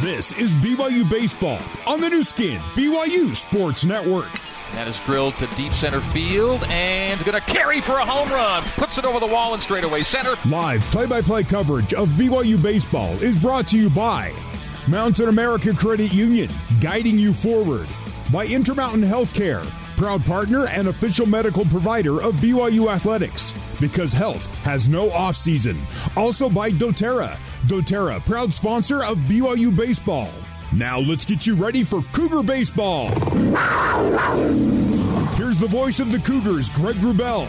This is BYU Baseball on the Nu Skin, BYU Sports Network. That is drilled to deep center field and going to carry for a home run. Puts it over the wall and straightaway center. Live play by play coverage of BYU Baseball is brought to you by Mountain America Credit Union, guiding you forward. By Intermountain Healthcare, proud partner and official medical provider of BYU Athletics, because health has no off season. Also by doTERRA. doTERRA, proud sponsor of BYU Baseball. Now let's get you ready for Cougar Baseball. Here's the voice of the Cougars, Greg Wrubell.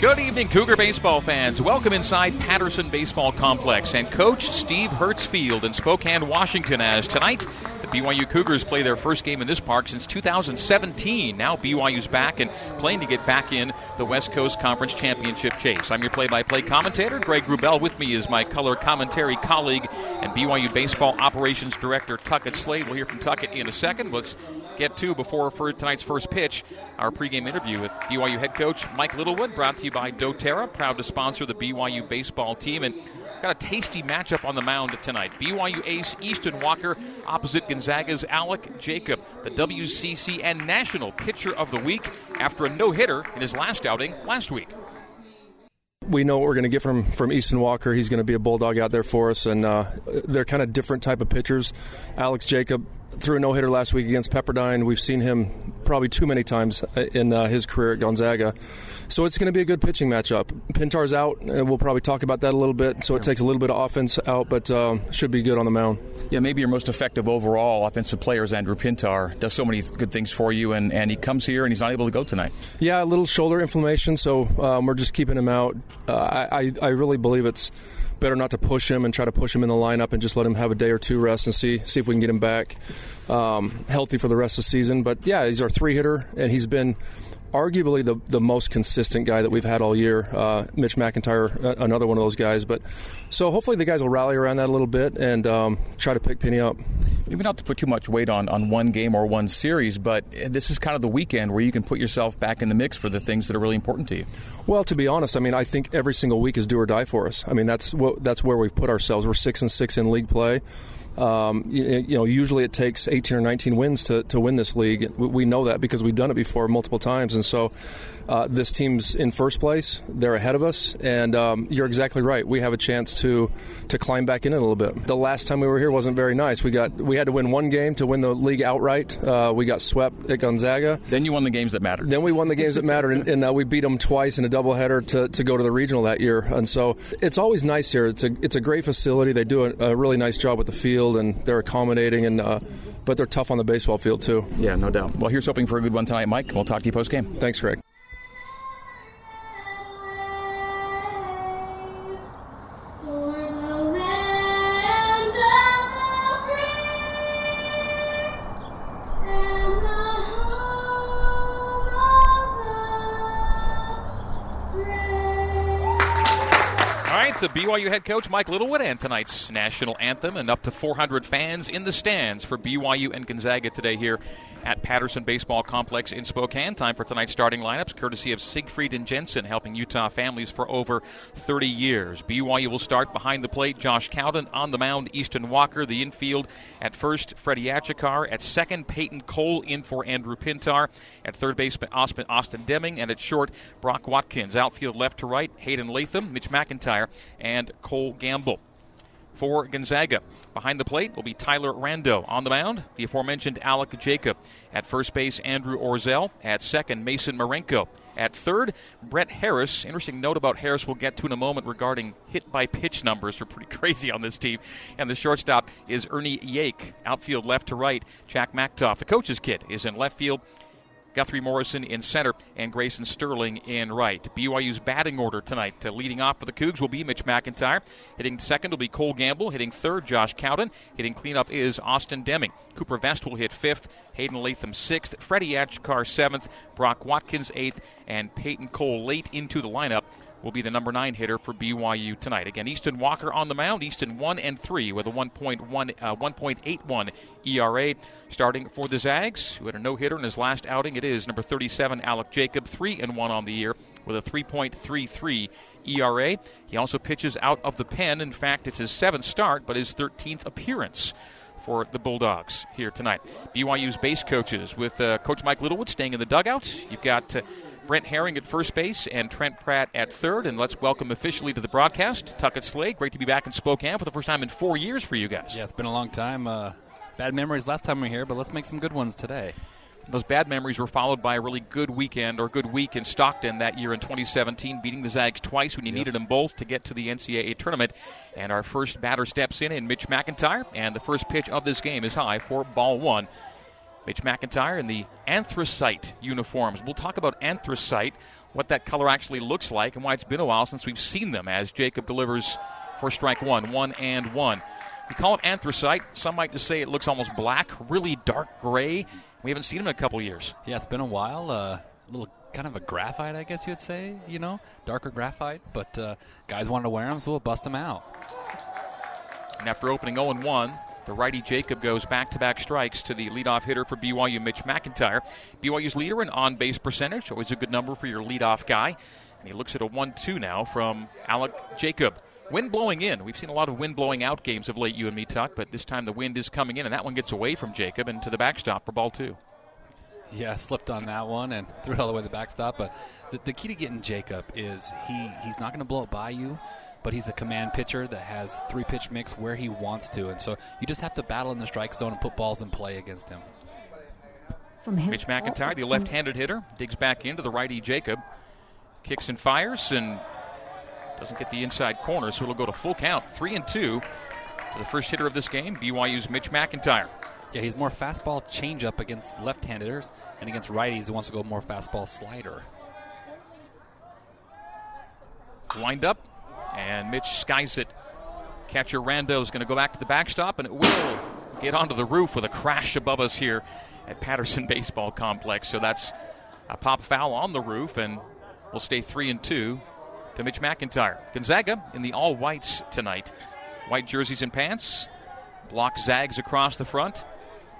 Good evening, Cougar baseball fans. Welcome inside Patterson Baseball Complex and Coach Steve Hertz Field in Spokane, Washington, as tonight the BYU Cougars play their first game in this park since 2017. Now BYU's back and playing to get back in the West Coast Conference Championship chase. I'm your play-by-play commentator, Greg Wrubell. With me is my color commentary colleague and BYU Baseball Operations Director, Tuckett Slade. We'll hear from Tuckett in a second. Let's get to before for tonight's first pitch. Our pregame interview with BYU head coach Mike Littlewood, brought to you by doTERRA, proud to sponsor the BYU baseball team. And got a tasty matchup on the mound tonight. BYU ace Easton Walker opposite Gonzaga's Alec Jacob, the WCC and National Pitcher of the Week after a no hitter in his last outing last week we know what we're going to get from from Easton Walker. He's going to be a bulldog out there for us, and uh, they're kind of different type of pitchers. Alec Jacob threw a no hitter last week against Pepperdine. We've seen him probably too many times in uh, his career at Gonzaga. So it's going to be a good pitching matchup. Pintar's out, and we'll probably talk about that a little bit. So it takes a little bit of offense out, but uh, should be good on the mound. Yeah, maybe your most effective overall offensive player is Andrew Pintar. Does so many good things for you, and, and he comes here and he's not able to go tonight. Yeah, a little shoulder inflammation, so um, we're just keeping him out. Uh, I, I really believe it's better not to push him and try to push him in the lineup and just let him have a day or two rest and see see if we can get him back um, healthy for the rest of the season. But yeah, he's our three hitter, and he's been arguably the, the most consistent guy that we've had all year. Uh, Mitch McIntyre, another one of those guys. But so hopefully the guys will rally around that a little bit and um, try to pick Penny up. Maybe not to put too much weight on, on one game or one series, but this is kind of the weekend where you can put yourself back in the mix for the things that are really important to you. Well, to be honest, I mean, I think every single week is do or die for us. I mean, that's what that's where we've put ourselves. We're six and six in league play. Um, you, you, know, usually it takes 18 or 19 wins to, to win this league. We know that because we've done it before multiple times. And so uh, this team's in first place. They're ahead of us. And um, you're exactly right. We have a chance to to climb back in it a little bit. The last time we were here wasn't very nice. We got we had to win one game to win the league outright. Uh, we got swept at Gonzaga. Then you won the games that mattered. Then we won the games that mattered, and, and uh, we beat them twice in a doubleheader to, to go to the regional that year. And so it's always nice here. It's a it's a great facility. They do a, a really nice job with the field, and they're accommodating and. Uh, but they're tough on the baseball field too. Yeah, no doubt. Well, here's hoping for a good one tonight, Mike. We'll talk to you post game. Thanks, Greg. To BYU head coach Mike Littlewood and tonight's national anthem, and up to 400 fans in the stands for BYU and Gonzaga today here at Patterson Baseball Complex in Spokane. Time for tonight's starting lineups, courtesy of Siegfried and Jensen, helping Utah families for over 30 years. BYU will start behind the plate. Josh Cowden on the mound. Easton Walker, the infield at first. Freddie Achikar at second. Peyton Cole in for Andrew Pintar at third base. Austin Deming, and at short Brock Watkins. Outfield left to right. Hayden Latham, Mitch McIntyre, and Cole Gamble. For Gonzaga, behind the plate will be Tyler Rando. On the mound, the aforementioned Alec Jacob. At first base, Andrew Orzel. At second, Mason Marenko. At third, Brett Harris. Interesting note about Harris we'll get to in a moment regarding hit by pitch numbers. They're pretty crazy on this team. And the shortstop is Ernie Yake. Outfield left to right, Jack Machtoff. The coach's kit is in left field. Guthrie Morrison in center, and Grayson Sterling in right. BYU's batting order tonight, uh, leading off for the Cougs, will be Mitch McIntyre. Hitting second will be Cole Gamble. Hitting third, Josh Cowden. Hitting cleanup is Austin Deming. Cooper Vest will hit fifth. Hayden Latham sixth. Freddie Achikar seventh. Brock Watkins eighth. And Peyton Cole late into the lineup will be the number nine hitter for BYU tonight. Again, Easton Walker on the mound. Easton one and three with a 1.1 uh, 1.81 ERA. Starting for the Zags, who had a no hitter in his last outing, it is number 37 Alec Jacob, three and one on the year with a 3.33 ERA. He also pitches out of the pen. In fact, it's his seventh start, but his 13th appearance for the Bulldogs here tonight. BYU's base coaches with uh, Coach Mike Littlewood staying in the dugout. You've got uh, Brent Herring at first base and Trent Pratt at third. And let's welcome officially to the broadcast Tuckett Slade. Great to be back in Spokane for the first time in four years for you guys. Yeah, it's been a long time. Uh, bad memories last time we were here, but let's make some good ones today. Those bad memories were followed by a really good weekend or good week in Stockton that year in 2017, beating the Zags twice when you yep. needed them both to get to the NCAA tournament. And our first batter steps in in Mitch McIntyre, and the first pitch of this game is high for ball one. Mitch McIntyre in the anthracite uniforms. We'll talk about anthracite, what that color actually looks like, and why it's been a while since we've seen them as Jacob delivers for strike one, one and one. We call it anthracite. Some might just say it looks almost black, really dark gray. We haven't seen them in a couple years. Yeah, it's been a while. Uh, a little kind of a graphite, I guess you would say. You know, darker graphite. But uh, guys wanted to wear them, so we'll bust them out. And after opening 0 1, the righty Jacob goes back to back strikes to the leadoff hitter for BYU, Mitch McIntyre. BYU's leader in on base percentage, always a good number for your leadoff guy. And he looks at a 1 2 now from Alec Jacob. Wind blowing in. We've seen a lot of wind blowing out games of late, you and me, Tuck, but this time the wind is coming in, and that one gets away from Jacob and to the backstop for ball two. Yeah, slipped on that one and threw it all the way to the backstop. But the, the key to getting Jacob is he he's not going to blow it by you, but he's a command pitcher that has three pitch mix where he wants to, and so you just have to battle in the strike zone and put balls in play against him. From Mitch McIntyre, the left-handed hitter, digs back into the righty Jacob, kicks and fires, and doesn't get the inside corner, so it'll go to full count. Three and two to the first hitter of this game, BYU's Mitch McIntyre. Yeah, he's more fastball changeup against left-handers, and against righties, he wants to go more fastball slider. Wind up, and Mitch skies it. Catcher Rando is going to go back to the backstop, and it will get onto the roof with a crash above us here at Patterson Baseball Complex. So that's a pop foul on the roof, and we'll stay three and two to Mitch McIntyre. Gonzaga in the all whites tonight. White jerseys and pants. Block zags across the front.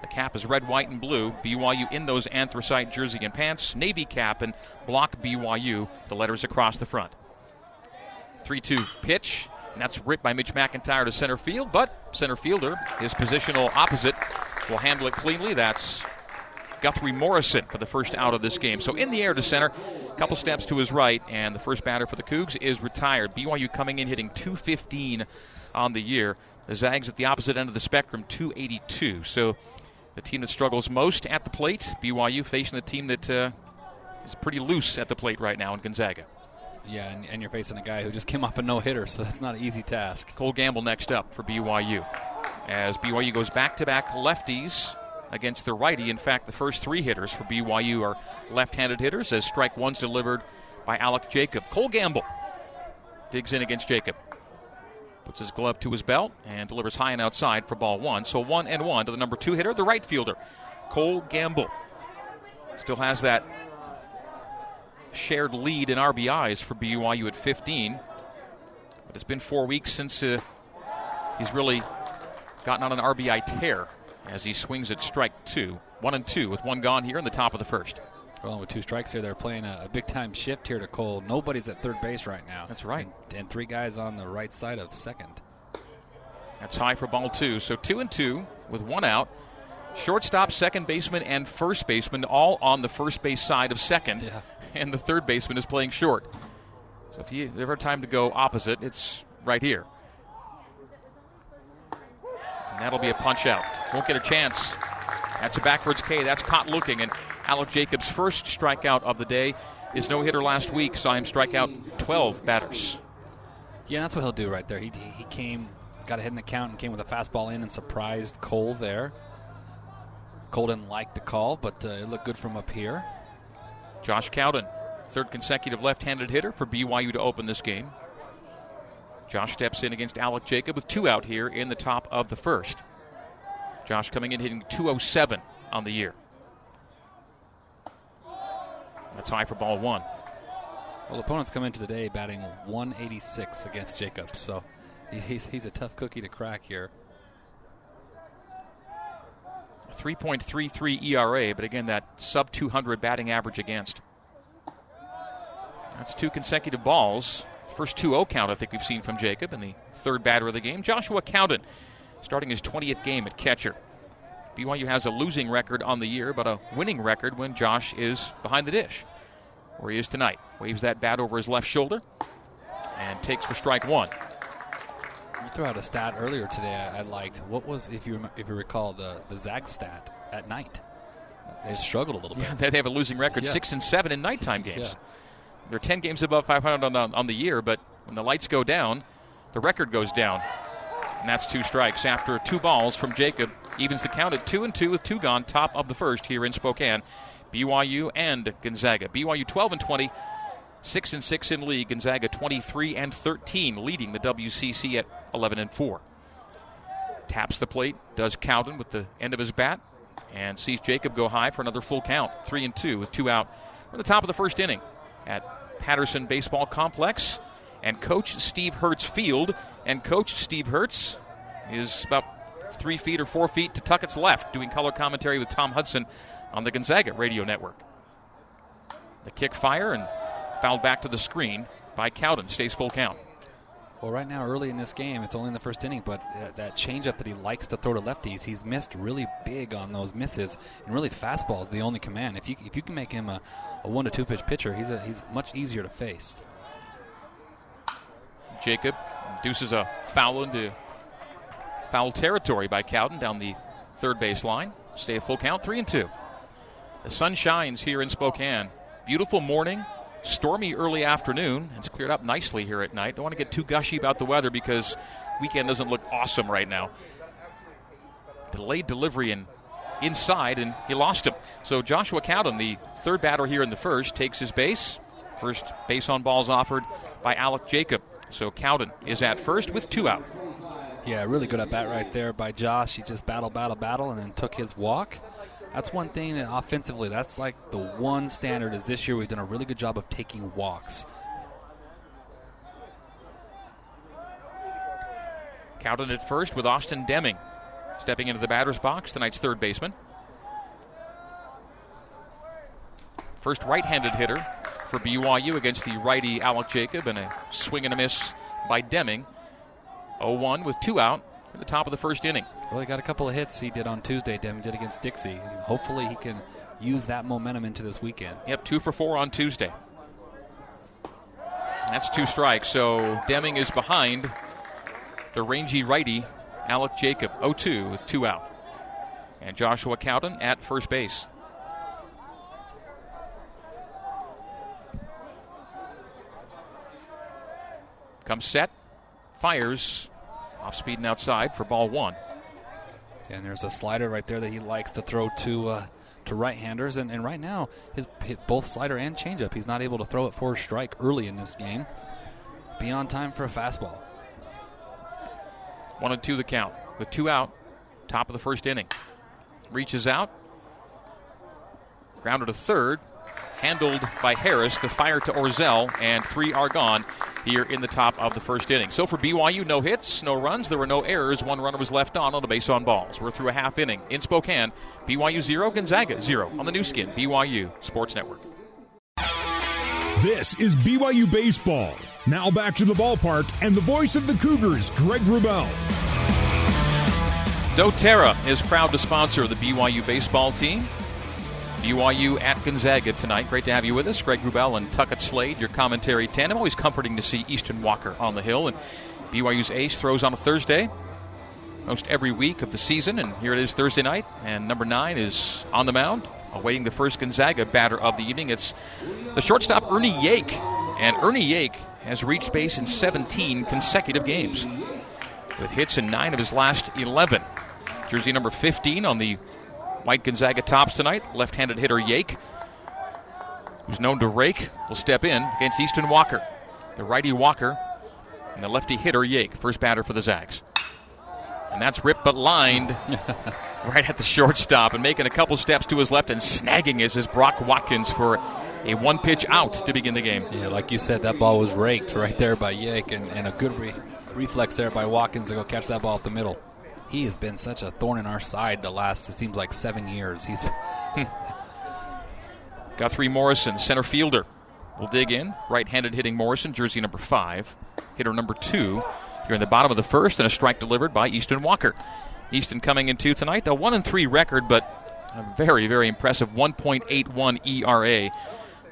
The cap is red, white, and blue. BYU in those anthracite jersey and pants. Navy cap and block BYU. The letters across the front. 3 2 pitch. And that's ripped by Mitch McIntyre to center field, but center fielder, his positional opposite, will handle it cleanly. That's Guthrie Morrison for the first out of this game. So in the air to center, a couple steps to his right, and the first batter for the Cougs is retired. BYU coming in hitting 215 on the year. The Zags at the opposite end of the spectrum, 282. So the team that struggles most at the plate, BYU facing the team that uh, is pretty loose at the plate right now in Gonzaga. Yeah, and, and, you're facing a guy who just came off a no hitter, so that's not an easy task. Cole Gamble next up for BYU. As BYU goes back to back lefties against the righty. In fact, the first three hitters for BYU are left handed hitters, as strike one's delivered by Alec Jacob. Cole Gamble digs in against Jacob. Puts his glove to his belt and delivers high and outside for ball one. So one and one to the number two hitter, the right fielder, Cole Gamble. Still has that shared lead in RBIs for BYU at 15. But it's been four weeks since uh, he's really gotten on an RBI tear as he swings at strike two. One and two with one gone here in the top of the first. Well, with two strikes here, they're playing a, a big time shift here to Cole. Nobody's at third base right now. That's right. And, and, three guys on the right side of second. That's high for ball two. So two and two with one out. Shortstop, second baseman, and first baseman all on the first base side of second. Yeah. And the third baseman is playing short. So if you ever time to go opposite, it's right here. And that'll be a punch out. Won't get a chance. That's a backwards K. That's caught looking. And Alec Jacobs' first strikeout of the day. His no hitter last week saw him strike out 12 batters. Yeah, that's what he'll do right there. He, he came, got ahead in the count, and came with a fastball in and surprised Cole there. Cole didn't like the call, but uh, it looked good from up here. Josh Cowden, third consecutive left handed hitter for BYU to open this game. Josh steps in against Alec Jacob with two out here in the top of the first. Josh coming in hitting 207 on the year. That's high for ball one. Well, opponents come into the day batting 186 against Jacobs, so he's, he's a tough cookie to crack here. 3.33 ERA, but again, that sub 200 batting average against. That's two consecutive balls First 2 0 count I think we've seen from Jacob in the third batter of the game. Joshua Cowden starting his 20th game at catcher. BYU has a losing record on the year, but a winning record when Josh is behind the dish, where he is tonight. Waves that bat over his left shoulder and takes for strike one. You threw out a stat earlier today I, I liked. What was, if you if you recall, the the Zag stat at night? They struggled a little Yeah, bit. they have a losing record, Yeah. six and seven in nighttime games. Yeah. They're 10 games above 500 on the, on the year, but when the lights go down, the record goes down. And that's two strikes after two balls from Jacob. Evens the count at two and two with two gone, top of the first here in Spokane. BYU and Gonzaga. BYU 12 and 20, six and six in league. Gonzaga 23 and 13, leading the WCC at 11 and four. Taps the plate, does Cowden with the end of his bat, and sees Jacob go high for another full count. Three and two with two out. At the top of the first inning at Patterson Baseball Complex and Coach Steve Hertz Field. And Coach Steve Hertz is about three feet or four feet to Tuckett's left, doing color commentary with Tom Hudson on the Gonzaga radio network. The kick fire and fouled back to the screen by Cowden. Stays full count. Well, right now, early in this game, it's only in the first inning, but that, that changeup that he likes to throw to lefties, he's missed really big on those misses, and really fastball is the only command. If you if you can make him a, a one to two pitch pitcher, he's a, he's much easier to face. Jacob induces a foul into foul territory by Cowden down the third base line. Stay a full count, three and two. The sun shines here in Spokane. Beautiful morning, stormy early afternoon. It's cleared up nicely here at night. Don't want to get too gushy about the weather because weekend doesn't look awesome right now. Delayed delivery and inside, and he lost him. So Joshua Cowden, the third batter here in the first, takes his base. First base on balls offered by Alec Jacob. So Cowden is at first with two out. Yeah, really good at bat right there by Josh. He just battle, battle, battle, and then took his walk. That's one thing that offensively, that's like the one standard is this year we've done a really good job of taking walks. Cowden at first with Austin Deming stepping into the batter's box, tonight's third baseman. First right handed hitter for BYU against the righty Alec Jacob, and a swing and a miss by Deming. 0 1 with two out at the top of the first inning. Well, he got a couple of hits he did on Tuesday, Devin did against Dixie, and hopefully he can use that momentum into this weekend. Yep, two for four on Tuesday. That's two strikes, so Deming is behind the rangy righty Alec Jacob, 0 2 with two out. And Joshua Cowden at first base. Comes set, fires, off speed and outside for ball one. And there's a slider right there that he likes to throw to uh, to right-handers, and, and right now his hit both slider and changeup. He's not able to throw it for a strike early in this game. Be on time for a fastball. One and two the count. With two out, top of the first inning. Reaches out. Grounded to third. Handled by Harris. The fire to Orzel, and three are gone here in the top of the first inning. So for BYU, no hits, no runs. There were no errors. One runner was left on on a base on balls. We're through a half inning in Spokane. BYU zero, Gonzaga zero on the Nu Skin, BYU Sports Network. This is BYU Baseball. Now back to the ballpark and the voice of the Cougars, Greg Wrubell. doTERRA is proud to sponsor the BYU baseball team. BYU at Gonzaga tonight. Great to have you with us. Greg Wrubell and Tuckett Slade, your commentary tandem. Always comforting to see Easton Walker on the hill. And BYU's ace throws on a Thursday, most every week of the season. And here it is Thursday night. And number nine is on the mound, awaiting the first Gonzaga batter of the evening. It's the shortstop, Ernie Yake. And Ernie Yake has reached base in 17 consecutive games with hits in nine of his last 11. Jersey number 15 on the white Gonzaga tops tonight. Left handed hitter Yake, who's known to rake, will step in against Easton Walker. The righty Walker and the lefty hitter Yake, first batter for the Zags. And that's ripped but lined right at the shortstop and making a couple steps to his left and snagging is his Brock Watkins for a one pitch out to begin the game. Yeah, like you said, that ball was raked right there by Yake, and, and a good re- reflex there by Watkins to go catch that ball up the middle. He has been such a thorn in our side the last, it seems like, seven years. He's Guthrie Morrison, center fielder, will dig in. Right handed hitting Morrison, jersey number five. Hitter number two here in the bottom of the first, and a strike delivered by Easton Walker. Easton coming in two tonight, a 1 and 3 record, but a very, very impressive 1.81 ERA,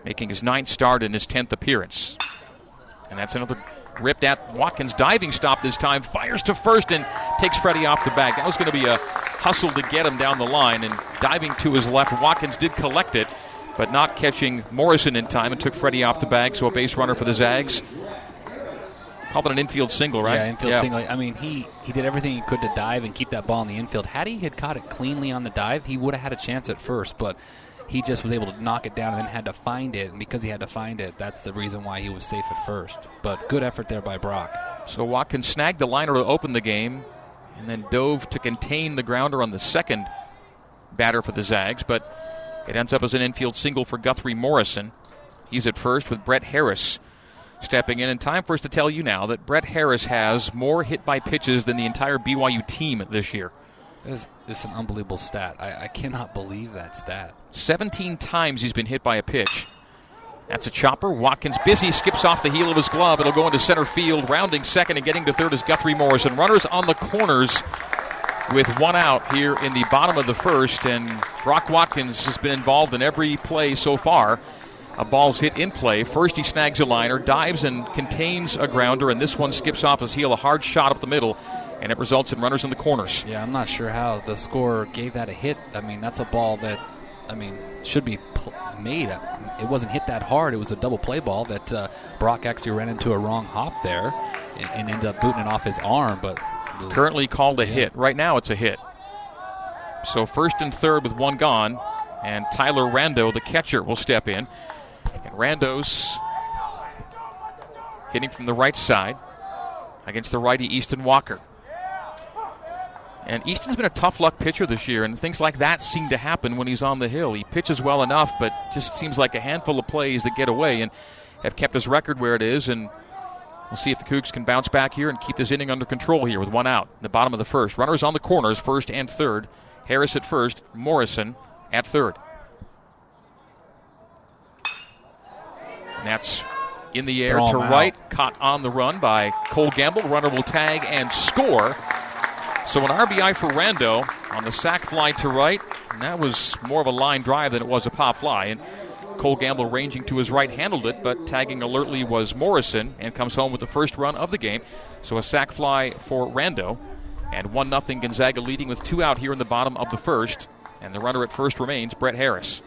making his ninth start in his 10th appearance. And that's another ripped at Watkins diving stop this time, fires to first and takes Freddie off the bag. That was going to be a hustle to get him down the line, and diving to his left, Watkins did collect it, but not catching Morrison in time and took Freddie off the bag, so a base runner for the Zags. Called it an infield single, right? Yeah, infield yeah. single. I mean, he, he did everything he could to dive and keep that ball in the infield. Had he had caught it cleanly on the dive, he would have had a chance at first, but he just was able to knock it down and then had to find it. And because he had to find it, that's the reason why he was safe at first. But good effort there by Brock. So Watkins snagged the liner to open the game and then dove to contain the grounder on the second batter for the Zags, but it ends up as an infield single for Guthrie Morrison. He's at first with Brett Harris stepping in. And time for us to tell you now that Brett Harris has more hit by pitches than the entire BYU team this year. This is an unbelievable stat. I, I cannot believe that stat. 17 times he's been hit by a pitch. That's a chopper. Watkins busy, skips off the heel of his glove. It'll go into center field. Rounding second and getting to third is Guthrie Morrison. Runners on the corners with one out here in the bottom of the first. And Brock Watkins has been involved in every play so far. A ball's hit in play. First, he snags a liner, dives and contains a grounder, and this one skips off his heel. A hard shot up the middle, and it results in runners in the corners. Yeah, I'm not sure how the scorer gave that a hit. I mean, that's a ball that, I mean, should be made. It wasn't hit that hard. It was a double play ball that uh, Brock actually ran into a wrong hop there and, and ended up booting it off his arm. But it's currently called a yeah. hit. Right now, it's a hit. So first and third with one gone, and Tyler Rando, the catcher, will step in. And Randos hitting from the right side against the righty Easton Walker. And Easton's been a tough luck pitcher this year, and things like that seem to happen when he's on the hill. He pitches well enough, but just seems like a handful of plays that get away and have kept his record where it is. And we'll see if the Cougs can bounce back here and keep this inning under control here with one out. In the bottom of the first. Runners on the corners, first and third. Harris at first, Morrison at third. And that's in the air to right, out. caught on the run by Cole Gamble. Runner will tag and score. So an RBI for Rando on the sac fly to right. And that was more of a line drive than it was a pop fly. And Cole Gamble ranging to his right handled it, but tagging alertly was Morrison and comes home with the first run of the game. So a sac fly for Rando. And 1 0 Gonzaga leading with two out here in the bottom of the first. And the runner at first remains Brett Harris.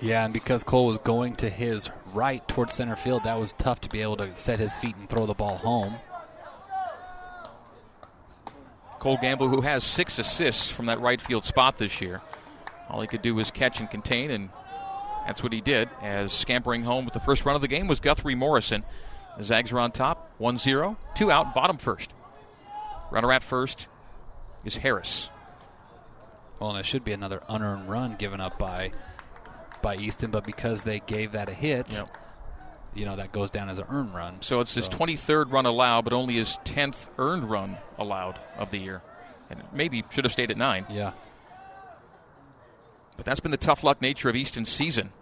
Yeah, and because Cole was going to his right towards center field, that was tough to be able to set his feet and throw the ball home. Cole Gamble, who has six assists from that right field spot this year. All he could do was catch and contain, and that's what he did. As scampering home with the first run of the game was Guthrie Morrison. The Zags are on top, 1 0, two out, bottom first. Runner at first is Harris. Well, and it should be another unearned run given up by by Easton, but because they gave that a hit, yep. You know, that goes down as an earned run. So it's so. his 23rd run allowed, but only his 10th earned run allowed of the year. And maybe should have stayed at nine. Yeah. But that's been the tough luck nature of Easton's season.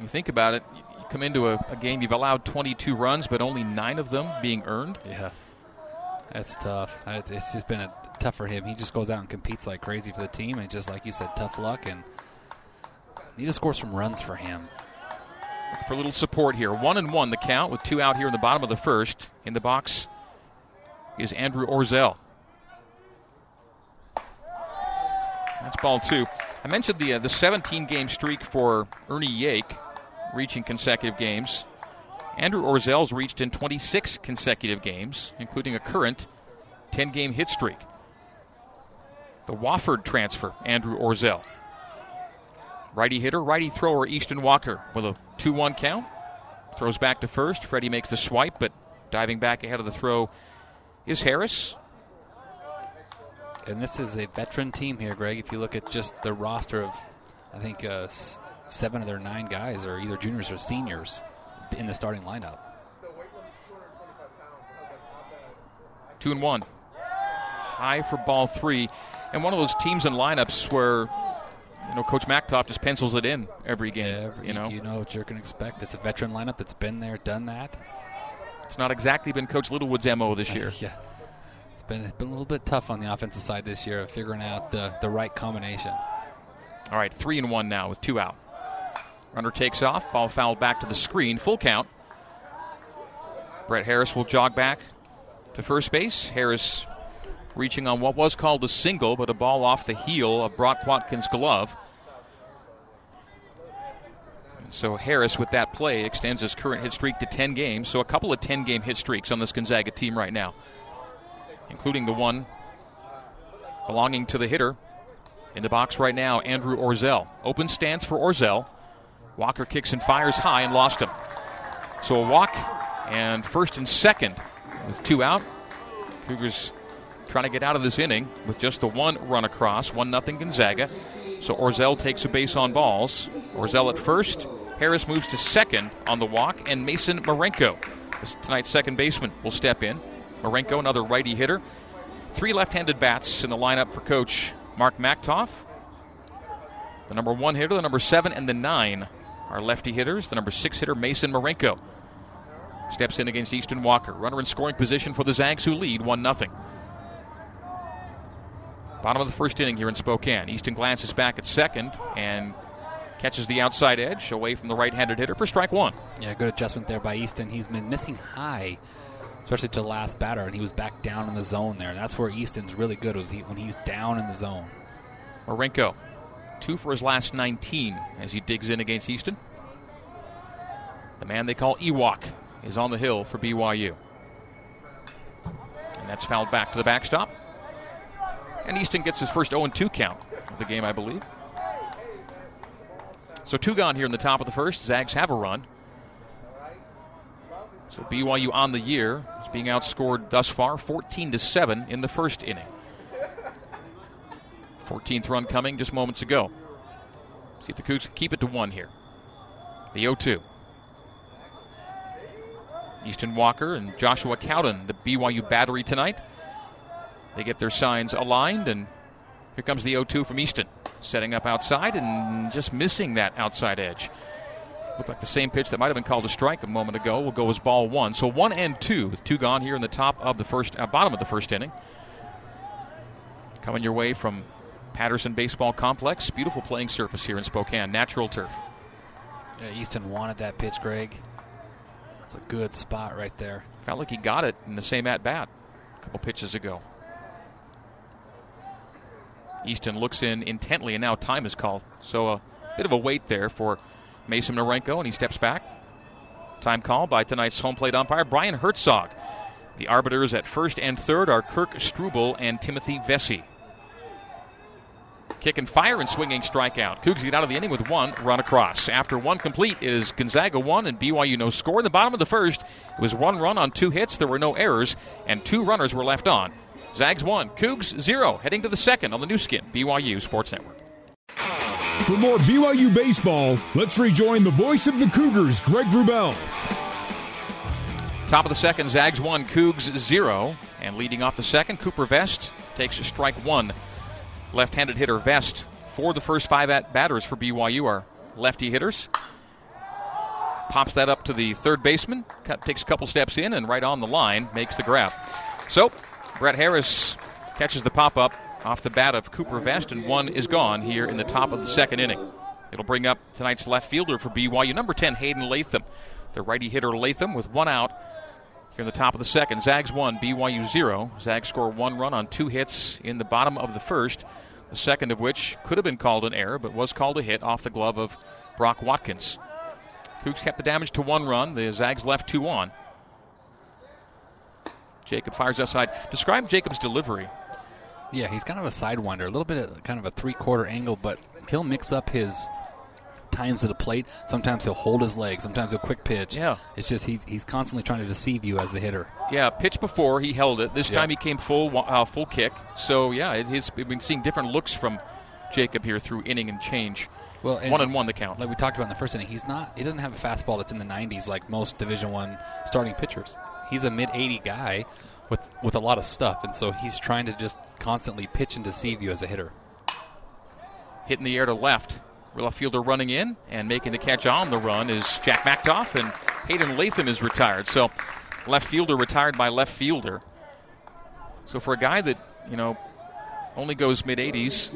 You think about it, you come into a, a game, you've allowed 22 runs, but only nine of them being earned. Yeah. That's tough. It's just been a, tough for him. He just goes out and competes like crazy for the team, and just like you said, tough luck and – Need to score some runs for him. For a little support here. One and one the count with two out here in the bottom of the first. In the box is Andrew Orzel. That's ball two. I mentioned the uh, the 17 game streak for Ernie Yake, reaching consecutive games. Andrew Orzel's reached in 26 consecutive games, including a current 10 game hit streak. The Wofford transfer, Andrew Orzel. Righty hitter, righty thrower, Easton Walker with a 2 1 count. Throws back to first. Freddie makes the swipe, but diving back ahead of the throw is Harris. And this is a veteran team here, Greg. If you look at just the roster of, I think, uh, seven of their nine guys are either juniors or seniors in the starting lineup. Two and one. High for ball three. And one of those teams and lineups where you know, Coach Machtoff just pencils it in every game. Yeah, every- you know, you know what you're going to expect. It's a veteran lineup that's been there, done that. it's not exactly been Coach Littlewood's mo this year. yeah, it's been it's been a little bit tough on the offensive side this year, of figuring out the the right combination. All right, three and one now with two out. Runner takes off, ball fouled back to the screen, full count. Brett Harris will jog back to first base. Harris reaching on what was called a single, but a ball off the heel of Brock Watkins' glove. And so Harris, with that play, extends his current hit streak to 10 games. So a couple of 10 game hit streaks on this Gonzaga team right now, including the one belonging to the hitter in the box right now, Andrew Orzel. Open stance for Orzel. Walker kicks and fires high and lost him. So a walk and first and second with two out. Cougars trying to get out of this inning with just the one run across, one nothing Gonzaga. So Orzel takes a base on balls. Orzel at first. Harris moves to second on the walk, and Mason Marenko, tonight's second baseman, will step in. Marenko, another righty hitter. Three left-handed bats in the lineup for Coach Mark Machtoff. The number one hitter, the number seven, and the nine are lefty hitters. The number six hitter, Mason Marenko, steps in against Easton Walker. Runner in scoring position for the Zags, who lead 1 0. Bottom of the first inning here in Spokane. Easton glances back at second and catches the outside edge away from the right handed hitter for strike one. Yeah, good adjustment there by Easton. He's been missing high, especially to the last batter, and he was back down in the zone there. That's where Easton's really good was he, when he's down in the zone. Marenko, two for his last 19 as he digs in against Easton. The man they call Ewok is on the hill for BYU. And that's fouled back to the backstop. And Easton gets his first 0 2 count of the game, I believe. So two gone here in the top of the first. Zags have a run. So BYU on the year is being outscored thus far 14 to 7 in the first inning. 14th run coming just moments ago. See if the Cougs can keep it to one here. The 0 2. Easton Walker and Joshua Cowden, the BYU battery tonight. They get their signs aligned, and here comes the 0 2 from Easton. Setting up outside and just missing that outside edge. Looked like the same pitch that might have been called a strike a moment ago will go as ball one. So one and two, with two gone here in the top of the first, uh, bottom of the first inning. Coming your way from Patterson Baseball Complex. Beautiful playing surface here in Spokane. Natural turf. Yeah, Easton wanted that pitch, Greg. It's a good spot right there. Felt like he got it in the same at bat a couple pitches ago. Easton looks in intently, and now time is called. So a bit of a wait there for Mason Marenko, and he steps back. Time call by tonight's home plate umpire, Brian Herzog. The arbiters at first and third are Kirk Struble and Timothy Vesey. Kick and fire and swinging strikeout. Cougs get out of the inning with one run across. After one complete is Gonzaga one and BYU no score. In the bottom of the first, it was one run on two hits. There were no errors, and two runners were left on. Zags one, Cougs zero. Heading to the second on the Nu Skin, BYU Sports Network. For more BYU baseball, let's rejoin the voice of the Cougars, Greg Wrubell. Top of the second, Zags one, Cougs zero. And leading off the second, Cooper Vest takes strike one. Left handed hitter Vest for the first five at batters for BYU are lefty hitters. Pops that up to the third baseman, takes a couple steps in, and right on the line makes the grab. So, Brett Harris catches the pop up off the bat of Cooper Vest, and one is gone here in the top of the second inning. It'll bring up tonight's left fielder for BYU, number 10, Hayden Latham. The righty hitter Latham with one out here in the top of the second. Zags one, BYU zero. Zags score one run on two hits in the bottom of the first, the second of which could have been called an error, but was called a hit off the glove of Brock Watkins. Cougs kept the damage to one run. The Zags left two on. Jacob fires outside. Describe Jacob's delivery. Yeah, he's kind of a sidewinder, a little bit of kind of a three quarter angle, but he'll mix up his times to the plate. Sometimes he'll hold his leg. Sometimes he'll quick pitch. Yeah. it's just he's he's constantly trying to deceive you as the hitter. Yeah, pitch before he held it. This Yeah. time he came full uh, full kick. So yeah, it, he's, we've been seeing different looks from Jacob here through inning and change. Well, and one and one the count. Like we talked about in the first inning, he's not. He doesn't have a fastball that's in the 90s like most Division One starting pitchers. He's a mid 80 guy with with a lot of stuff, and so he's trying to just constantly pitch and deceive you as a hitter. Hitting the air to left. Left fielder running in and making the catch on the run is Jack Machtoff, and Hayden Latham is retired. So, left fielder retired by left fielder. So, for a guy that, you know, only goes mid 80s,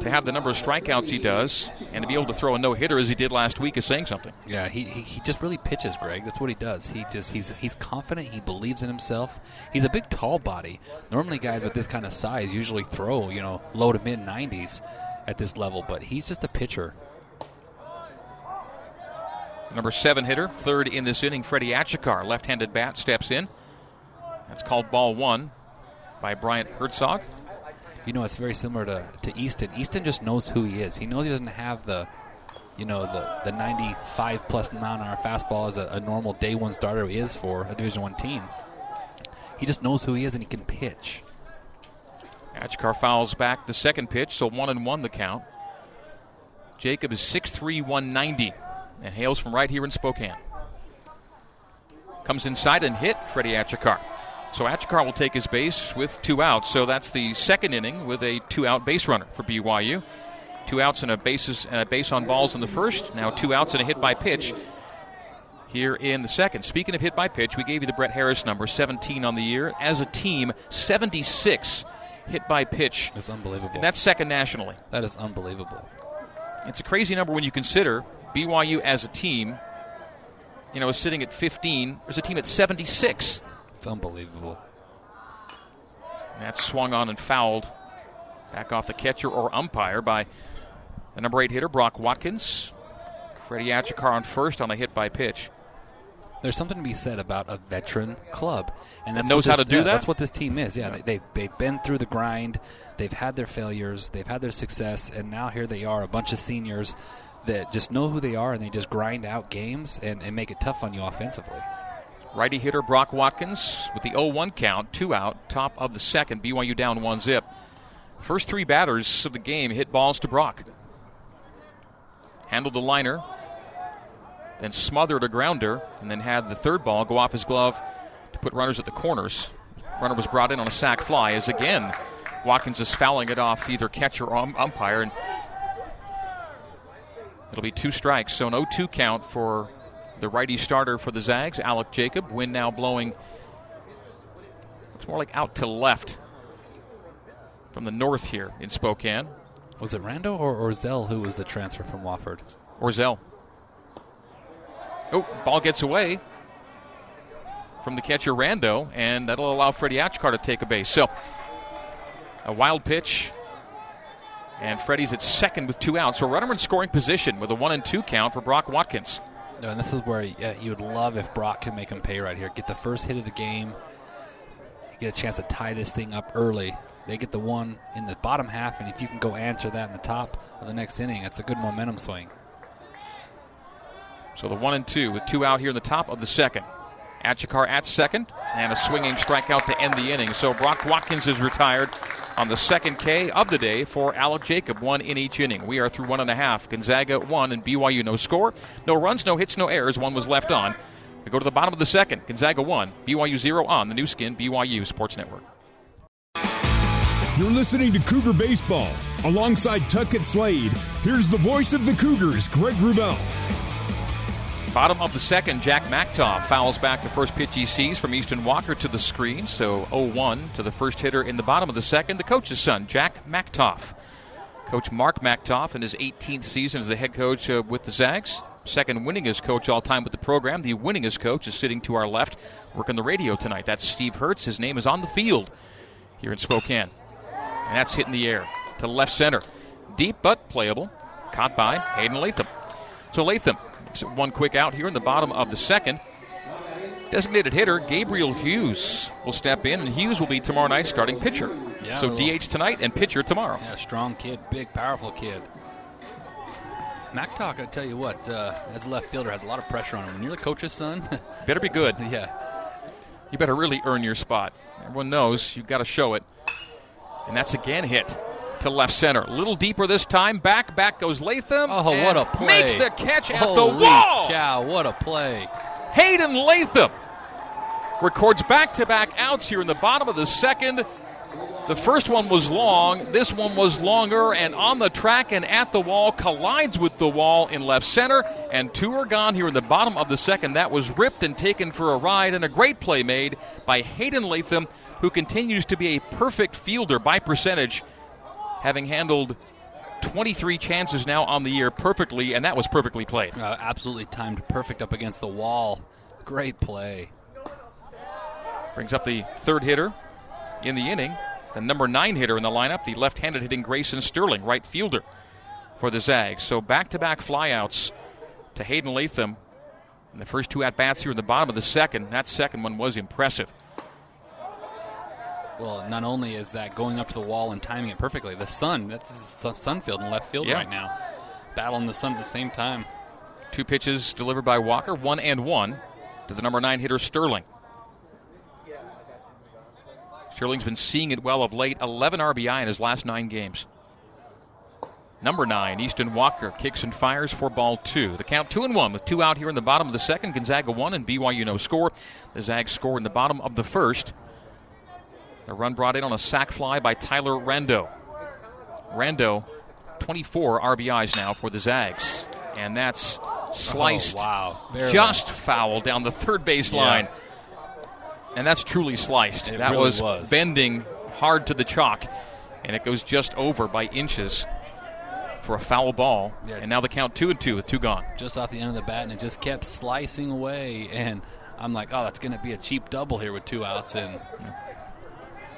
to have the number of strikeouts he does and to be able to throw a no hitter as he did last week is saying something. Yeah, he, he, he just really pitches, Greg. That's what he does. He just he's he's confident. He believes in himself. He's a big, tall body. Normally, guys with this kind of size usually throw you know low to mid 90s at this level, but he's just a pitcher. Number seven hitter, third in this inning, Freddie Achikar, left-handed bat, steps in. That's called ball one by Bryant Herzog. You know, it's very similar to, to Easton. Easton just knows who he is. He knows he doesn't have the, you know, the, the 95 plus mile an hour fastball as a, a normal day one starter is for a Division One team. He just knows who he is and he can pitch. Achikar fouls back the second pitch, so one and one the count. Jacob is 6'3", 190, and hails from right here in Spokane. Comes inside and hit Freddie Achikar. So Achikar will take his base with two outs. So that's the second inning with a two-out base runner for BYU. Two outs and a bases and a base on balls in the first. Now two outs and a hit by pitch here in the second. Speaking of hit by pitch, we gave you the Brett Harris number, 17 on the year. As a team, 76 hit by pitch. It's unbelievable. And that's second nationally. That is unbelievable. It's a crazy number when you consider BYU as a team, you know, is sitting at 15. There's a team at 76. It's unbelievable. And that's swung on and fouled back off the catcher or umpire by the number eight hitter, Brock Watkins. Freddie Achikar on first on a hit by pitch. There's something to be said about a veteran club, and that knows this, how to do yeah, that. That's what this team is. Yeah, They, they've they've been through the grind. They've had their failures. They've had their success, and now here they are, a bunch of seniors that just know who they are, and they just grind out games and, and make it tough on you offensively. Righty hitter Brock Watkins with the 0 1 count, two out, top of the second. BYU down one zip. First three batters of the game hit balls to Brock. Handled the liner, then smothered a grounder, and then had the third ball go off his glove to put runners at the corners. Runner was brought in on a sac fly as again Watkins is fouling it off either catcher or um- umpire, and it'll be two strikes. So an 0 2 count for the righty starter for the Zags, Alec Jacob. Wind now blowing. It's more like out to left from the north here in Spokane. Was it Rando or Orzel who was the transfer from Wofford? Orzel. Oh, ball gets away from the catcher Rando, and that'll allow Freddie Achkar to take a base. So, a wild pitch, and Freddie's at second with two outs. So, runner in scoring position with a one and two count for Brock Watkins. No, and this is where uh, you would love if Brock can make him pay right here. Get the first hit of the game, get a chance to tie this thing up early. They get the one in the bottom half, and if you can go answer that in the top of the next inning, it's a good momentum swing. So the one and two with two out here in the top of the second. Achikar at second, and a swinging strikeout to end the inning. So Brock Watkins is retired on the second K of the day for Alec Jacob, one in each inning. We are through one and a half. Gonzaga one and BYU no score, no runs, no hits, no errors. One was left on. We go to the bottom of the second. Gonzaga one, BYU zero on the Nu Skin BYU Sports Network. You're listening to Cougar Baseball. Alongside Tuckett Slade, here's the voice of the Cougars, Greg Wrubell. Bottom of the second, Jack Machtoff fouls back the first pitch he sees from Easton Walker to the screen. So 0 1 to the first hitter in the bottom of the second, the coach's son, Jack Machtoff. Coach Mark Machtoff in his 18th season as the head coach uh, with the Zags. Second winningest coach all time with the program. The winningest coach is sitting to our left, working the radio tonight. That's Steve Hertz. His name is on the field here in Spokane. And that's hitting the air to left center. Deep but playable. Caught by Hayden Latham. So Latham one quick out here in the bottom of the second. Designated hitter Gabriel Hughes will step in, and Hughes will be tomorrow night starting pitcher. Yeah, so DH tonight and pitcher tomorrow. Yeah, strong kid, big, powerful kid. Machtoff, I tell you what, uh, as a left fielder, has a lot of pressure on him. When you're the coach's son, Better be good. yeah, You better really earn your spot. Everyone knows you've got to show it. And that's again hit to left center. A little deeper this time. Back, back goes Latham. Oh, what a play! Makes the catch at Holy the wall. Cow, what a play! Hayden Latham records back to back outs here in the bottom of the second. The first one was long. This one was longer and on the track and at the wall, collides with the wall in left center, and two are gone here in the bottom of the second. That was ripped and taken for a ride, and a great play made by Hayden Latham, who continues to be a perfect fielder by percentage, having handled 23 chances now on the year perfectly, and that was perfectly played. Uh, absolutely timed perfect up against the wall. Great play. Brings up the third hitter in the inning, the number nine hitter in the lineup, the left handed hitting Grayson Sterling, right fielder for the Zags. So back to back flyouts to Hayden Latham in the first two at bats here in the bottom of the second. That second one was impressive. Well, not only is that going up to the wall and timing it perfectly, the sun, that's the Sunfield in left field Yeah. right now. Battling the sun at the same time. Two pitches delivered by Walker, one and one to the number nine hitter Sterling. Sterling's been seeing it well of late, 11 RBI in his last nine games. Number nine, Easton Walker kicks and fires for ball two. The count two and one with two out here in the bottom of the second. Gonzaga one and BYU no score. The Zags score in the bottom of the first. The run brought in on a sac fly by Tyler Rando. Rando, 24 RBIs now for the Zags. And that's sliced Oh, wow. Barely. just foul down the third base Yeah. line. And that's truly sliced. It that really was, was. bending hard to the chalk. And it goes just over by inches for a foul ball. Yeah. And now the count two and two with two gone. Just off the end of the bat, and it just kept slicing away. And I'm like, oh, that's going to be a cheap double here with two outs. And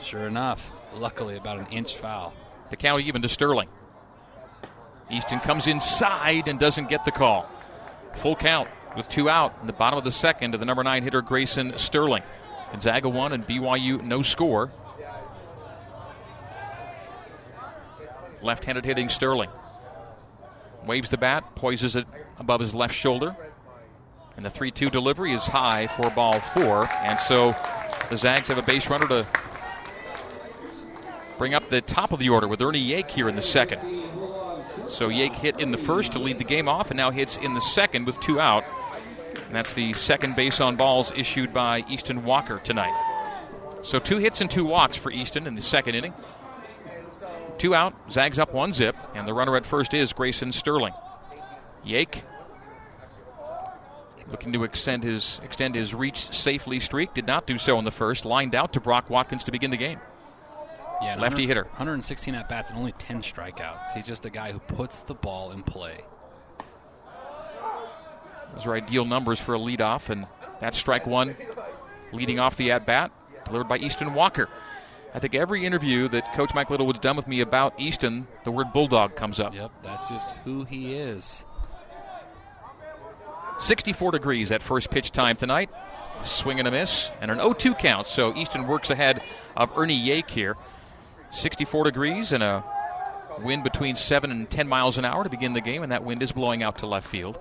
sure enough, luckily about an inch foul. The count even to Sterling. Easton comes inside and doesn't get the call. Full count with two out in the bottom of the second to the number nine hitter Grayson Sterling. Gonzaga one and BYU no score. Left handed hitting Sterling. Waves the bat, poises it above his left shoulder. And the 3 2 delivery is high for ball four. And so the Zags have a base runner to bring up the top of the order with Ernie Yake here in the second. So Yake hit in the first to lead the game off, and now hits in the second with two out. And that's the second base on balls issued by Easton Walker tonight. So two hits and two walks for Easton in the second inning. Two out, Zags up one zip, and the runner at first is Grayson Sterling. Yake looking to extend his extend his reach safely streak. Did not do so in the first. Lined out to Brock Watkins to begin the game. Yeah, Lefty 100 hitter. 116 at bats and only 10 strikeouts. He's just a guy who puts the ball in play. Those are ideal numbers for a leadoff, and that's strike one, leading off the at bat, delivered by Easton Walker. I think every interview that Coach Mike Littlewood's done with me about Easton, the word bulldog comes up. Yep, that's just who he is. 64 degrees at first pitch time tonight. A swing and a miss, and an 0 2 count. So Easton works ahead of Ernie Yake here. 64 degrees and a wind between 7 and 10 miles an hour to begin the game, and that wind is blowing out to left field.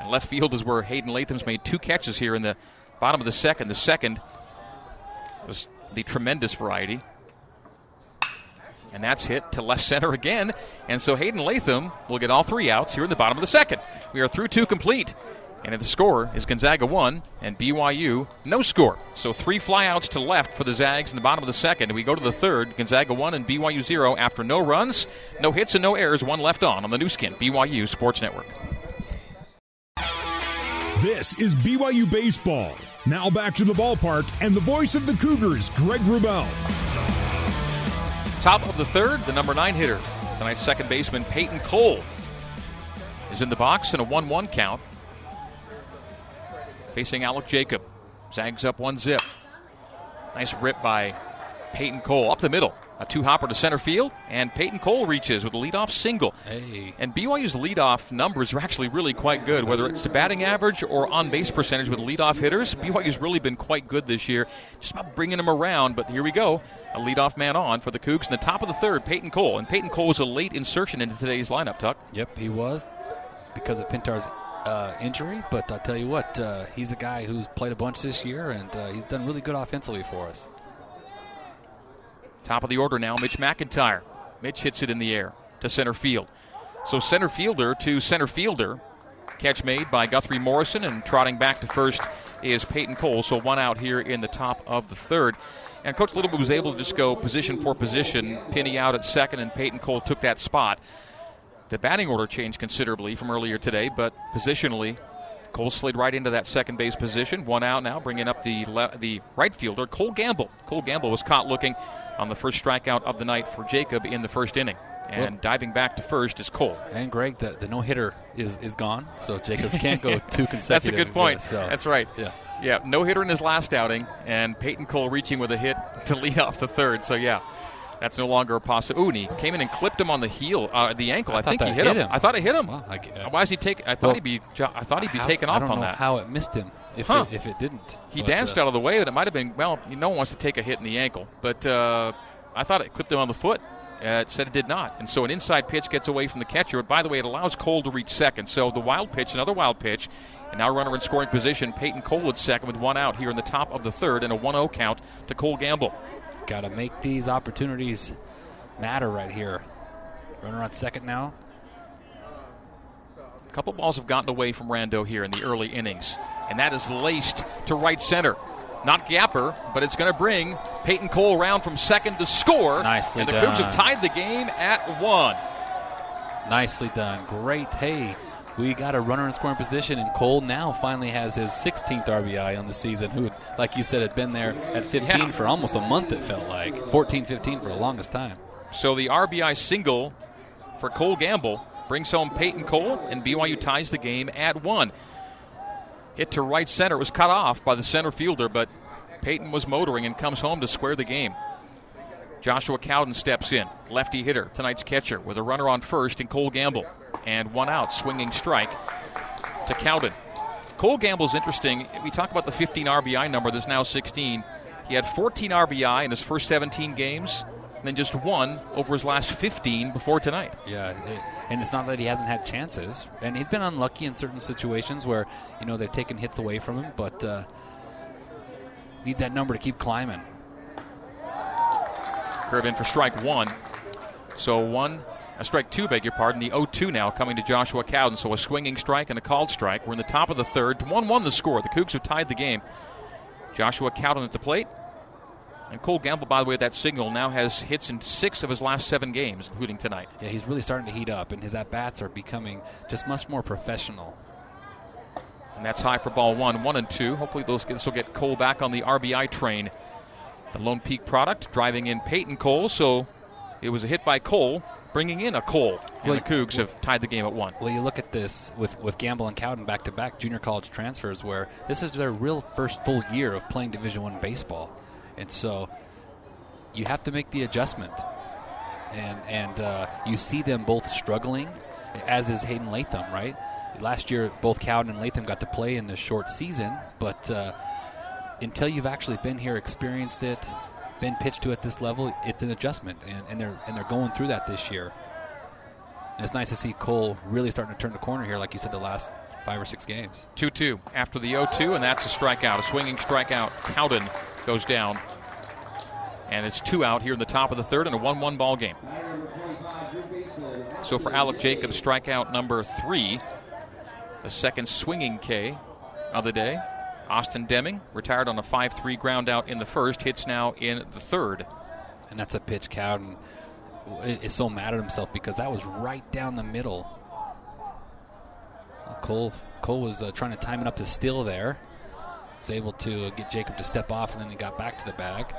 And left field is where Hayden Latham's made two catches here in the bottom of the second. The second was the tremendous variety. And that's hit to left center again. And so Hayden Latham will get all three outs here in the bottom of the second. We are through two complete. And the score is Gonzaga 1 and BYU no score. So three flyouts to left for the Zags in the bottom of the second. We go to the third, Gonzaga 1 and BYU 0 after no runs, no hits, and no errors, one left on on the Nu Skin, BYU Sports Network. This is BYU Baseball. Now back to the ballpark and the voice of the Cougars, Greg Wrubell. Top of the third, the number nine hitter. Tonight's second baseman, Peyton Cole, is in the box in a 1 1 count. Facing Alec Jacob. Zags up one zip. Nice rip by Peyton Cole up the middle. A two hopper to center field, and Peyton Cole reaches with a leadoff single. Hey. And BYU's leadoff numbers are actually really quite good, whether it's the batting average or on base percentage with leadoff hitters. BYU's really been quite good this year, just about bringing them around. But here we go, a leadoff man on for the Cougs in the top of the third, Peyton Cole. And Peyton Cole was a late insertion into today's lineup, Tuck. Yep, he was because of Pintar's uh, injury. But I'll tell you what, uh, he's a guy who's played a bunch this year, and uh, he's done really good offensively for us. Top of the order now, Mitch McIntyre. Mitch hits it in the air to center field. So center fielder to center fielder. Catch made by Guthrie Morrison and trotting back to first is Peyton Cole. So one out here in the top of the third. And Coach Littlewood was able to just go position for position, Penny out at second, and Peyton Cole took that spot. The batting order changed considerably from earlier today, but positionally, Cole slid right into that second base position. One out now, bringing up the le- the right fielder, Cole Gamble. Cole Gamble was caught looking on the first strikeout of the night for Jacob in the first inning. And well, diving back to first is Cole. And Greg, the, the no hitter is, is gone, so Jacobs can't go two consecutive. That's a good point. so. That's right. Yeah. Yeah, no hitter in his last outing, and Peyton Cole reaching with a hit to lead off the third. So, yeah, that's no longer a possibility. Ooh, and he came in and clipped him on the heel, uh, the ankle. I, I think he hit him. him. I thought it hit him. Well, I, uh, Why is he take? I thought well, he'd be. I thought he'd be how, taken off on that. How it missed him if huh. it, if it didn't. He but, danced uh, out of the way, but it might have been. Well, no one wants to take a hit in the ankle, but uh, I thought it clipped him on the foot. Uh, it said it did not, and so an inside pitch gets away from the catcher. But by the way, it allows Cole to reach second. So the wild pitch, another wild pitch, and now runner in scoring position. Peyton Cole at second with one out here in the top of the third, and a 1-0 count to Cole Gamble. Got to make these opportunities matter right here. Runner on second now. A couple balls have gotten away from Rando here in the early innings, and that is laced to right center. Not Gapper, but it's going to bring Peyton Cole around from second to score. Nicely and the done. Cougs have tied the game at one. Nicely done. Great. Hey, we got a runner in scoring position, and Cole now finally has his 16th RBI on the season, who, like you said, had been there at 15 Yeah. for almost a month, it felt like. 14 15 for the longest time. So the RBI single for Cole Gamble brings home Peyton Cole, and BYU ties the game at one. Hit to right center was cut off by the center fielder, but Peyton was motoring and comes home to square the game. Joshua Cowden steps in, lefty hitter, tonight's catcher, with a runner on first and Cole Gamble. And one out, swinging strike to Cowden. Cole Gamble's interesting. We talk about the 15 RBI number, that's now 16. He had 14 RBI in his first 17 games, and then just one over his last 15 before tonight. Yeah, and it's not that he hasn't had chances, and he's been unlucky in certain situations where you know they've taken hits away from him, but uh, need that number to keep climbing. Curve in for strike one. So one, a strike two, beg your pardon. The 0-2 now coming to Joshua Cowden. So a swinging strike and a called strike. We're in the top of the third. 1-1 the score. The Cougs have tied the game. Joshua Cowden at the plate. And Cole Gamble, by the way, that signal now has hits in six of his last seven games, including tonight. Yeah, he's really starting to heat up, and his at bats are becoming just much more professional. And that's high for ball one, one and two. Hopefully, those, this will get Cole back on the RBI train. The Lone Peak product driving in Peyton Cole. So it was a hit by Cole, bringing in a Cole. And Well, the Cougs have tied the game at one. Well, you look at this with, with Gamble and Cowden back to back junior college transfers, where this is their real first full year of playing Division One baseball, and so you have to make the adjustment, and and uh, you see them both struggling, as is Hayden Latham, right? Last year, both Cowden and Latham got to play in this short season, but uh, until you've actually been here, experienced it, been pitched to at this level, it's an adjustment, and, and they're and they're going through that this year. And it's nice to see Cole really starting to turn the corner here, like you said, the last five or six games. 2 2 after the 0 2, and that's a strikeout. A swinging strikeout. Cowden goes down. And it's two out here in the top of the third and a 1 1 ball game. So for Alec Jacobs, strikeout number three, the second swinging K of the day. Austin Deming retired on a 5 3 ground out in the first, hits now in the third. And that's a pitch Cowden is so mad at himself because that was right down the middle. Cole Cole was uh, trying to time it up to steal there. Was able to get Jacob to step off, and then he got back to the bag.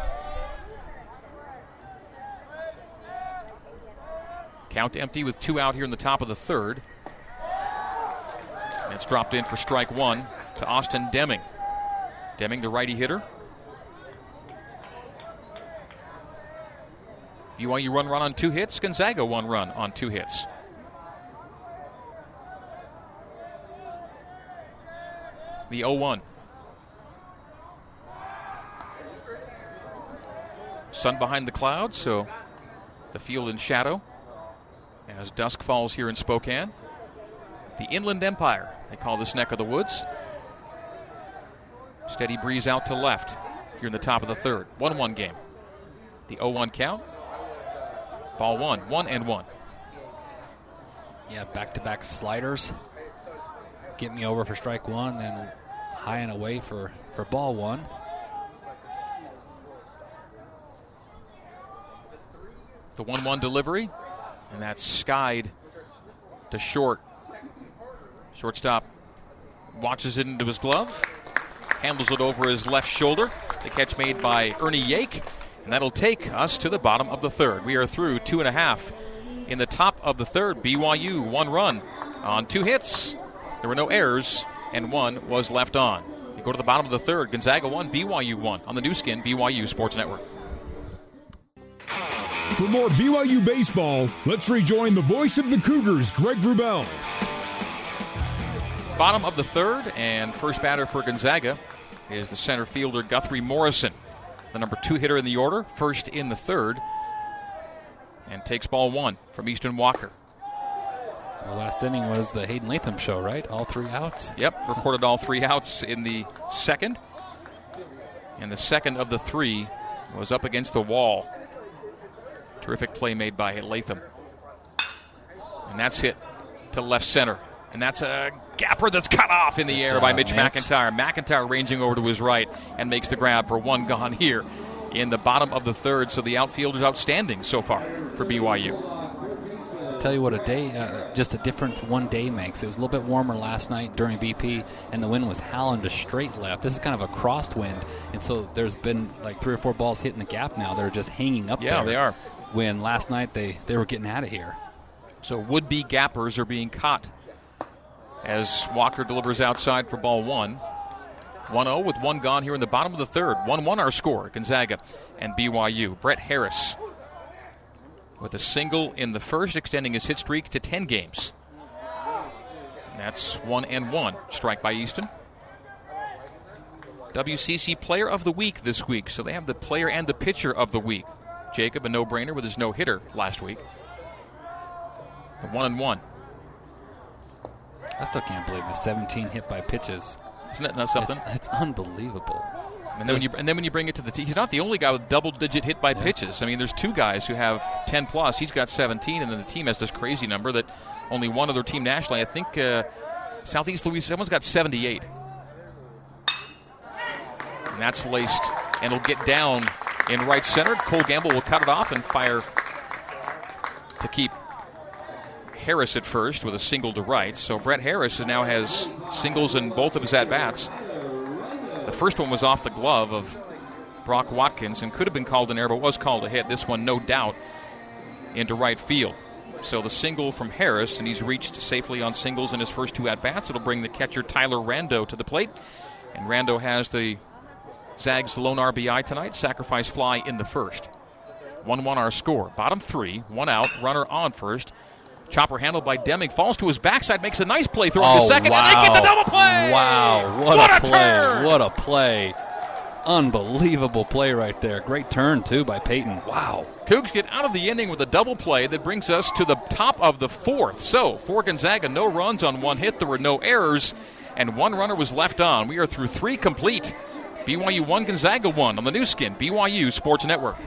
Count empty with two out here in the top of the third. And it's dropped in for strike one to Austin Deming. Deming, the righty hitter. BYU run run on two hits. Gonzaga one run on two hits. The 0 1. Sun behind the clouds, so the field in shadow as dusk falls here in Spokane. The Inland Empire, they call this neck of the woods. Steady breeze out to left here in the top of the third. 1 1 game. The 0 1 count. Ball one, 1 and 1. Yeah, back to back sliders. Get me over for strike one, then high and away for, for ball one. The 1 1 delivery, and that's skied to short. Shortstop watches it into his glove, handles it over his left shoulder. The catch made by Ernie Yake, and that'll take us to the bottom of the third. We are through two and a half. In the top of the third, BYU one run on two hits. There were no errors, and one was left on. You go to the bottom of the third. Gonzaga one, BYU one on the Nu Skin BYU Sports Network. For more BYU baseball, let's rejoin the voice of the Cougars, Greg Wrubell. Bottom of the third, and first batter for Gonzaga is the center fielder Guthrie Morrison, the number two hitter in the order, first in the third, and takes ball one from Easton Walker. The last inning was the Hayden Latham show, right? All three outs. Yep, recorded all three outs in the second, and the second of the three was up against the wall. Terrific play made by Latham, and that's hit to left center. And that's a gapper that's cut off in the Good air by Mitch Mitch. McIntyre. McIntyre ranging over to his right and makes the grab for one gone here in the bottom of the third. So the outfield is outstanding so far for BYU. Tell you what, a day, uh, just a difference one day makes. It was a little bit warmer last night during BP, and the wind was howling to straight left. This is kind of a crossed wind, and so there's been like three or four balls hitting the gap now. They're just hanging up there. Yeah, there. they are. When last night they, they were getting out of here. So would be gappers are being caught as Walker delivers outside for ball one. 1 0 with one gone here in the bottom of the third. 1 1 our score. Gonzaga and BYU. Brett Harris with a single in the first, extending his hit streak to 10 games. That's 1 and 1. Strike by Easton. WCC Player of the Week this week. So they have the player and the pitcher of the week. Jacob, a no brainer with his no hitter last week. The 1 and 1. I still can't believe the 17 hit by pitches. Isn't that not something? It's, it's unbelievable. And then, when you, and then when you bring it to the team, he's not the only guy with double digit hit by pitches. I mean, there's two guys who have 10 plus. He's got 17, and then the team has this crazy number that only one other team nationally, I think uh, Southeast Louisiana, someone's got 78. And that's laced, and it'll get down in right center. Cole Gamble will cut it off and fire to keep Harris at first with a single to right. So Brett Harris now has singles in both of his at bats. The first one was off the glove of Brock Watkins and could have been called an error, but was called a hit. This one, no doubt, into right field. So the single from Harris, and he's reached safely on singles in his first two at bats. It'll bring the catcher Tyler Rando to the plate. And Rando has the Zags lone RBI tonight, sacrifice fly in the first. 1 1 our score. Bottom three, one out, runner on first. Chopper handled by Deming falls to his backside, makes a nice play, throwing the oh, second, and they get the double play! Oh, Wow, what, What a, a play. turn! What a play. Unbelievable play right there. Great turn, too, by Peyton. Wow. Cougs get out of the inning with a double play that brings us to the top of the fourth. So, for Gonzaga, no runs on one hit. There were no errors, and one runner was left on. We are through three complete. BYU 1, Gonzaga 1 on the Nu Skin, BYU Sports Network.